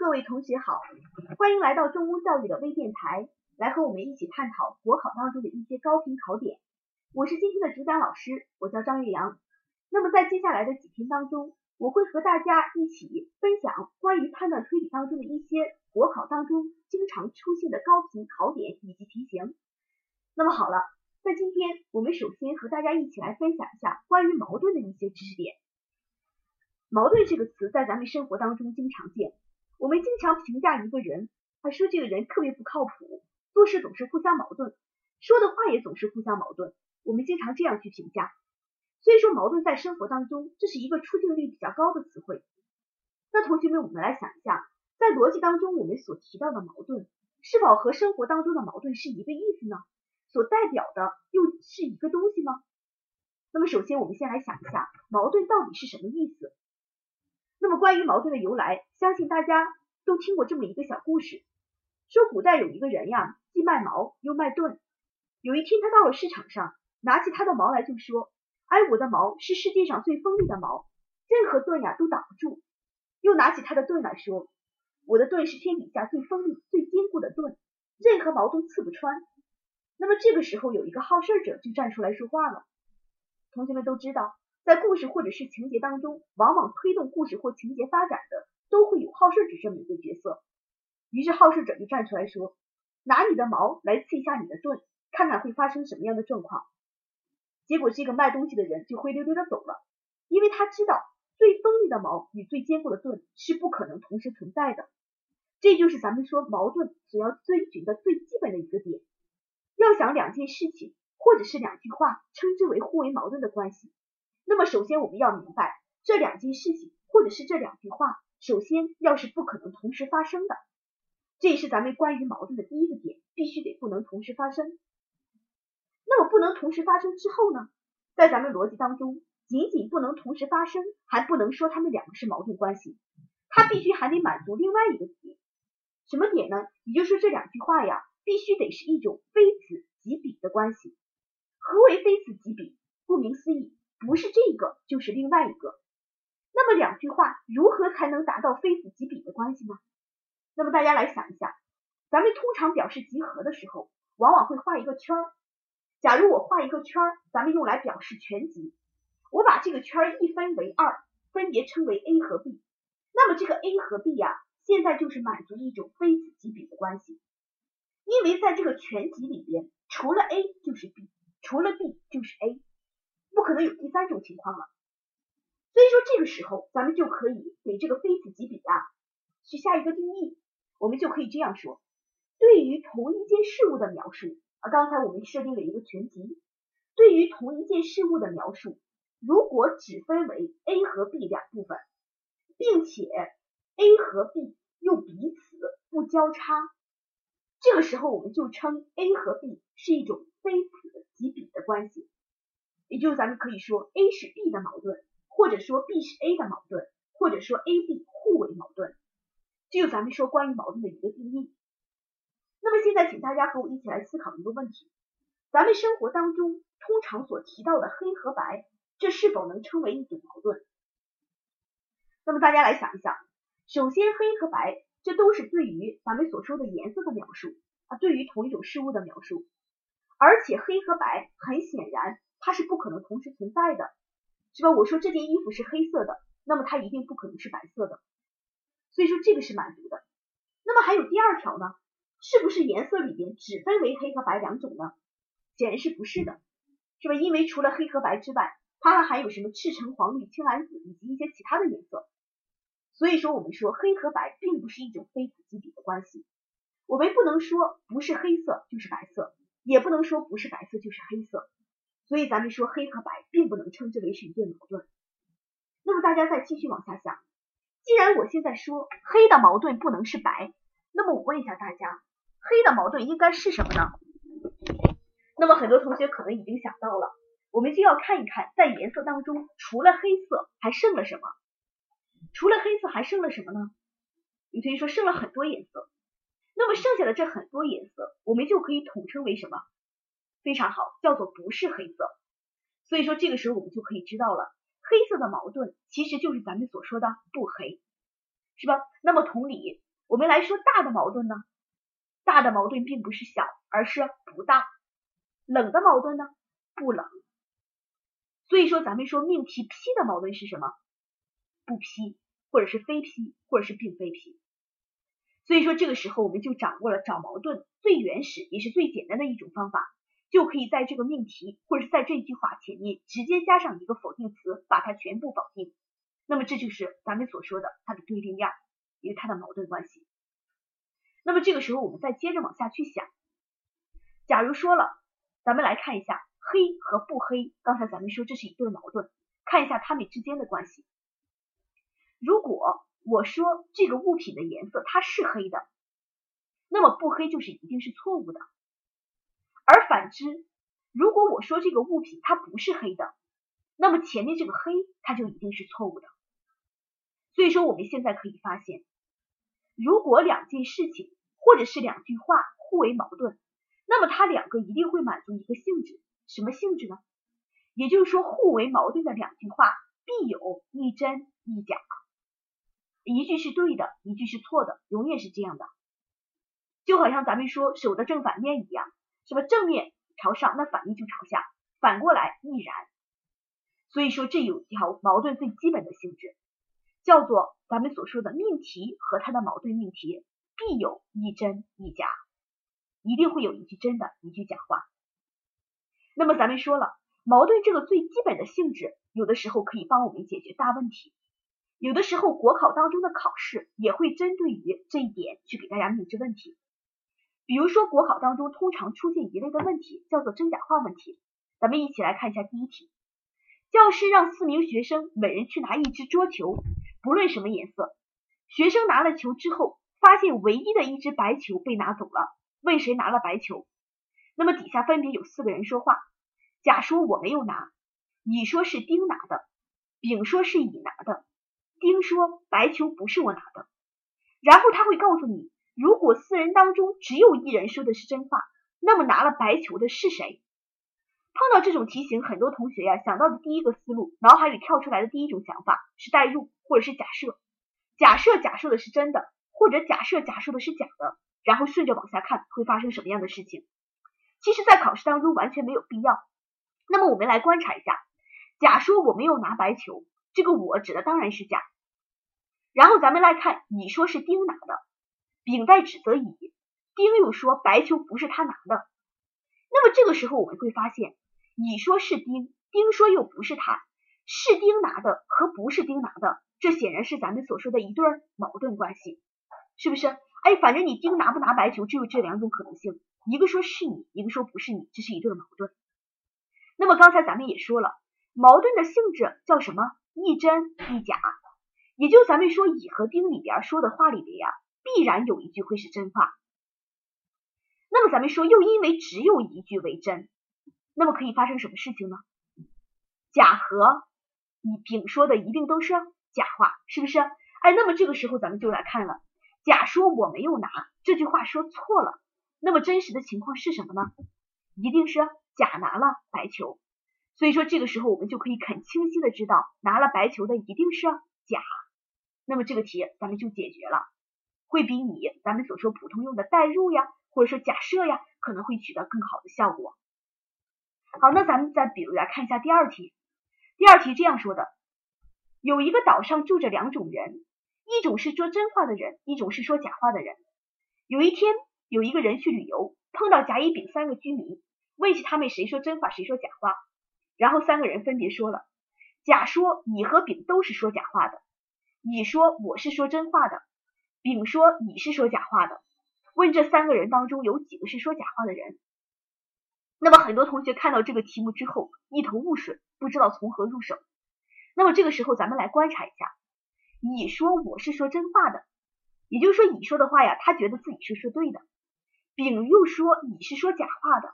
各位同学好，欢迎来到中公教育的微电台，来和我们一起探讨国考当中的一些高频考点。我是今天的主讲老师，我叫张月阳。那么在接下来的几天当中，我会和大家一起分享关于判断推理当中的一些国考当中经常出现的高频考点以及题型。那么好了，在今天我们首先和大家一起来分享一下关于矛盾的一些知识点。矛盾这个词在咱们生活当中经常见。我们经常评价一个人，还说这个人特别不靠谱，做事总是互相矛盾，说的话也总是互相矛盾。我们经常这样去评价。所以说，矛盾在生活当中，这是一个出镜率比较高的词汇。那同学们，我们来想一下，在逻辑当中，我们所提到的矛盾，是否和生活当中的矛盾是一个意思呢？所代表的又是一个东西吗？那么，首先我们先来想一下，矛盾到底是什么意思？那么关于矛盾的由来，相信大家都听过这么一个小故事，说古代有一个人呀，既卖矛又卖盾。有一天他到了市场上，拿起他的矛来就说：“哎，我的矛是世界上最锋利的矛，任何盾呀都挡不住。”又拿起他的盾来说：“我的盾是天底下最锋利、最坚固的盾，任何矛都刺不穿。”那么这个时候有一个好事者就站出来说话了。同学们都知道。在故事或者是情节当中，往往推动故事或情节发展的，都会有好事者这么一个角色。于是好事者就站出来说：“拿你的矛来刺一下你的盾，看看会发生什么样的状况。”结果这个卖东西的人就灰溜溜的走了，因为他知道最锋利的矛与最坚固的盾是不可能同时存在的。这就是咱们说矛盾所要遵循的最基本的一个点。要想两件事情或者是两句话称之为互为矛盾的关系。那么首先我们要明白这两件事情或者是这两句话，首先要是不可能同时发生的，这也是咱们关于矛盾的第一个点，必须得不能同时发生。那么不能同时发生之后呢，在咱们逻辑当中，仅仅不能同时发生，还不能说他们两个是矛盾关系，它必须还得满足另外一个点，什么点呢？也就是说这两句话呀，必须得是一种非此即彼的关系。何为非此即彼？顾名思义。不是这个就是另外一个，那么两句话如何才能达到非此即彼的关系呢？那么大家来想一下，咱们通常表示集合的时候，往往会画一个圈儿。假如我画一个圈儿，咱们用来表示全集，我把这个圈儿一分为二，分别称为 A 和 B，那么这个 A 和 B 呀，现在就是满足一种非此即彼的关系，因为在这个全集里边，除了 A 就是 B，除了 B 就是 A。不可能有第三种情况了，所以说这个时候咱们就可以给这个非此即彼啊去下一个定义，我们就可以这样说：对于同一件事物的描述啊，刚才我们设定了一个全集，对于同一件事物的描述，如果只分为 A 和 B 两部分，并且 A 和 B 又彼此不交叉，这个时候我们就称 A 和 B 是一种非此即彼的关系。也就是咱们可以说 A 是 B 的矛盾，或者说 B 是 A 的矛盾，或者说 A、B 互为矛盾，这就咱们说关于矛盾的一个定义。那么现在请大家和我一起来思考一个问题：咱们生活当中通常所提到的黑和白，这是否能称为一种矛盾？那么大家来想一想，首先黑和白这都是对于咱们所说的颜色的描述啊，对于同一种事物的描述，而且黑和白很显然。它是不可能同时存在的，是吧？我说这件衣服是黑色的，那么它一定不可能是白色的，所以说这个是满足的。那么还有第二条呢？是不是颜色里边只分为黑和白两种呢？显然是不是的，是吧？因为除了黑和白之外，它还含有什么赤橙黄绿青蓝紫以及一些其他的颜色。所以说我们说黑和白并不是一种非此即彼的关系，我们不能说不是黑色就是白色，也不能说不是白色就是黑色。所以咱们说黑和白并不能称之为是一对矛盾。那么大家再继续往下想，既然我现在说黑的矛盾不能是白，那么我问一下大家，黑的矛盾应该是什么呢？那么很多同学可能已经想到了，我们就要看一看在颜色当中除了黑色还剩了什么？除了黑色还剩了什么呢？有同学说剩了很多颜色，那么剩下的这很多颜色，我们就可以统称为什么？非常好，叫做不是黑色，所以说这个时候我们就可以知道了，黑色的矛盾其实就是咱们所说的不黑，是吧？那么同理，我们来说大的矛盾呢，大的矛盾并不是小，而是不大。冷的矛盾呢，不冷。所以说，咱们说命题 P 的矛盾是什么？不 P，或者是非 P，或者是并非 P。所以说，这个时候我们就掌握了找矛盾最原始也是最简单的一种方法，就可以在这个命题或者是在这句话前面直接加上一个否定词，把它全部否定。那么这就是咱们所说的它的对立面，也是它的矛盾关系。那么这个时候我们再接着往下去想，假如说了，咱们来看一下黑和不黑，刚才咱们说这是一对矛盾，看一下它们之间的关系。如果我说这个物品的颜色它是黑的，那么不黑就是一定是错误的。而反之，如果我说这个物品它不是黑的，那么前面这个黑它就一定是错误的。所以说我们现在可以发现，如果两件事情或者是两句话互为矛盾，那么它两个一定会满足一个性质，什么性质呢？也就是说，互为矛盾的两句话必有一真一假。一句是对的，一句是错的，永远是这样的。就好像咱们说手的正反面一样，什么正面朝上，那反面就朝下，反过来亦然。所以说，这有一条矛盾最基本的性质，叫做咱们所说的命题和它的矛盾命题必有一真一假，一定会有一句真的，一句假话。那么咱们说了，矛盾这个最基本的性质，有的时候可以帮我们解决大问题。有的时候，国考当中的考试也会针对于这一点去给大家命知问题。比如说，国考当中通常出现一类的问题，叫做真假话问题。咱们一起来看一下第一题：教师让四名学生每人去拿一只桌球，不论什么颜色。学生拿了球之后，发现唯一的一只白球被拿走了，问谁拿了白球？那么底下分别有四个人说话。甲说我没有拿，乙说是丁拿的，丙说是乙拿的。丁说：“白球不是我拿的。”然后他会告诉你，如果四人当中只有一人说的是真话，那么拿了白球的是谁？碰到这种题型，很多同学呀想到的第一个思路，脑海里跳出来的第一种想法是代入或者是假设，假设假设的是真的，或者假设假设的是假的，然后顺着往下看会发生什么样的事情？其实，在考试当中完全没有必要。那么我们来观察一下，假说我没有拿白球。这个我指的当然是甲，然后咱们来看，乙说是丁拿的，丙在指责乙，丁又说白球不是他拿的。那么这个时候我们会发现，乙说是丁，丁说又不是他，是丁拿的和不是丁拿的，这显然是咱们所说的一对矛盾关系，是不是？哎，反正你丁拿不拿白球，只有这两种可能性，一个说是你，一个说不是你，这是一对矛盾。那么刚才咱们也说了，矛盾的性质叫什么？一真一假，也就咱们说乙和丁里边说的话里边呀，必然有一句会是真话。那么咱们说又因为只有一句为真，那么可以发生什么事情呢？甲和乙丙说的一定都是假话，是不是？哎，那么这个时候咱们就来看了，甲说我没有拿这句话说错了，那么真实的情况是什么呢？一定是甲拿了白球。所以说这个时候我们就可以很清晰的知道，拿了白球的一定是甲，那么这个题咱们就解决了，会比你咱们所说普通用的代入呀，或者说假设呀，可能会取得更好的效果。好，那咱们再比如来看一下第二题，第二题这样说的：有一个岛上住着两种人，一种是说真话的人，一种是说假话的人。有一天，有一个人去旅游，碰到甲、乙、丙三个居民，问起他们谁说真话，谁说假话。然后三个人分别说了，甲说乙和丙都是说假话的，乙说我是说真话的，丙说乙是说假话的。问这三个人当中有几个是说假话的人？那么很多同学看到这个题目之后一头雾水，不知道从何入手。那么这个时候咱们来观察一下，乙说我是说真话的，也就是说乙说的话呀，他觉得自己是说对的。丙又说乙是说假话的，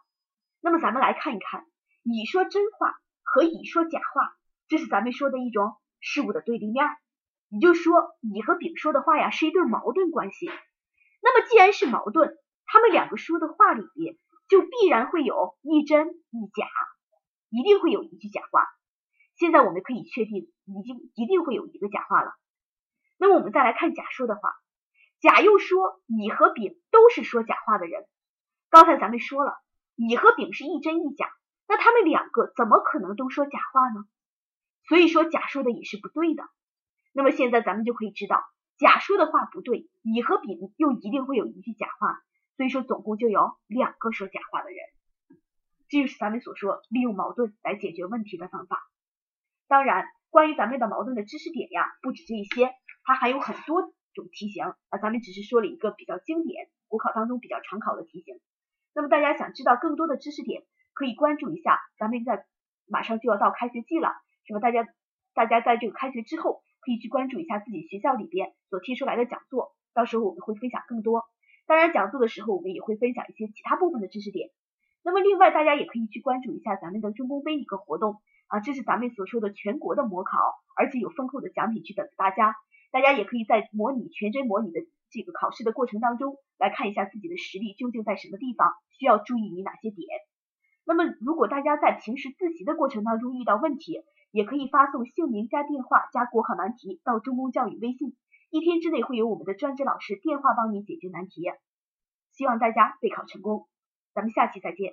那么咱们来看一看。乙说真话和乙说假话，这是咱们说的一种事物的对立面。你就说，乙和丙说的话呀，是一对矛盾关系。那么既然是矛盾，他们两个说的话里边就必然会有一真一假，一定会有一句假话。现在我们可以确定，已经一定会有一个假话了。那么我们再来看甲说的话，甲又说乙和丙都是说假话的人。刚才咱们说了，乙和丙是一真一假，那他们两个怎么可能都说假话呢？所以说甲说的也是不对的。那么现在咱们就可以知道，甲说的话不对，乙和丙又一定会有一句假话，所以说总共就有两个说假话的人。这就是咱们所说利用矛盾来解决问题的方法。当然，关于咱们的矛盾的知识点呀，不止这一些，它还有很多种题型啊。咱们只是说了一个比较经典，国考当中比较常考的题型。那么大家想知道更多的知识点，可以关注一下。咱们在马上就要到开学季了，是吧？大家大家在这个开学之后，可以去关注一下自己学校里边所贴出来的讲座，到时候我们会分享更多。当然，讲座的时候我们也会分享一些其他部分的知识点。那么另外，大家也可以去关注一下咱们的中公杯一个活动啊，这是咱们所说的全国的模考，而且有丰厚的奖品去等着大家。大家也可以在模拟全真模拟的这个考试的过程当中，来看一下自己的实力究竟在什么地方，需要注意你哪些点。那么如果大家在平时自习的过程当中遇到问题，也可以发送姓名加电话加国考难题到中公教育微信，一天之内会有我们的专职老师电话帮你解决难题。希望大家备考成功。咱们下期再见。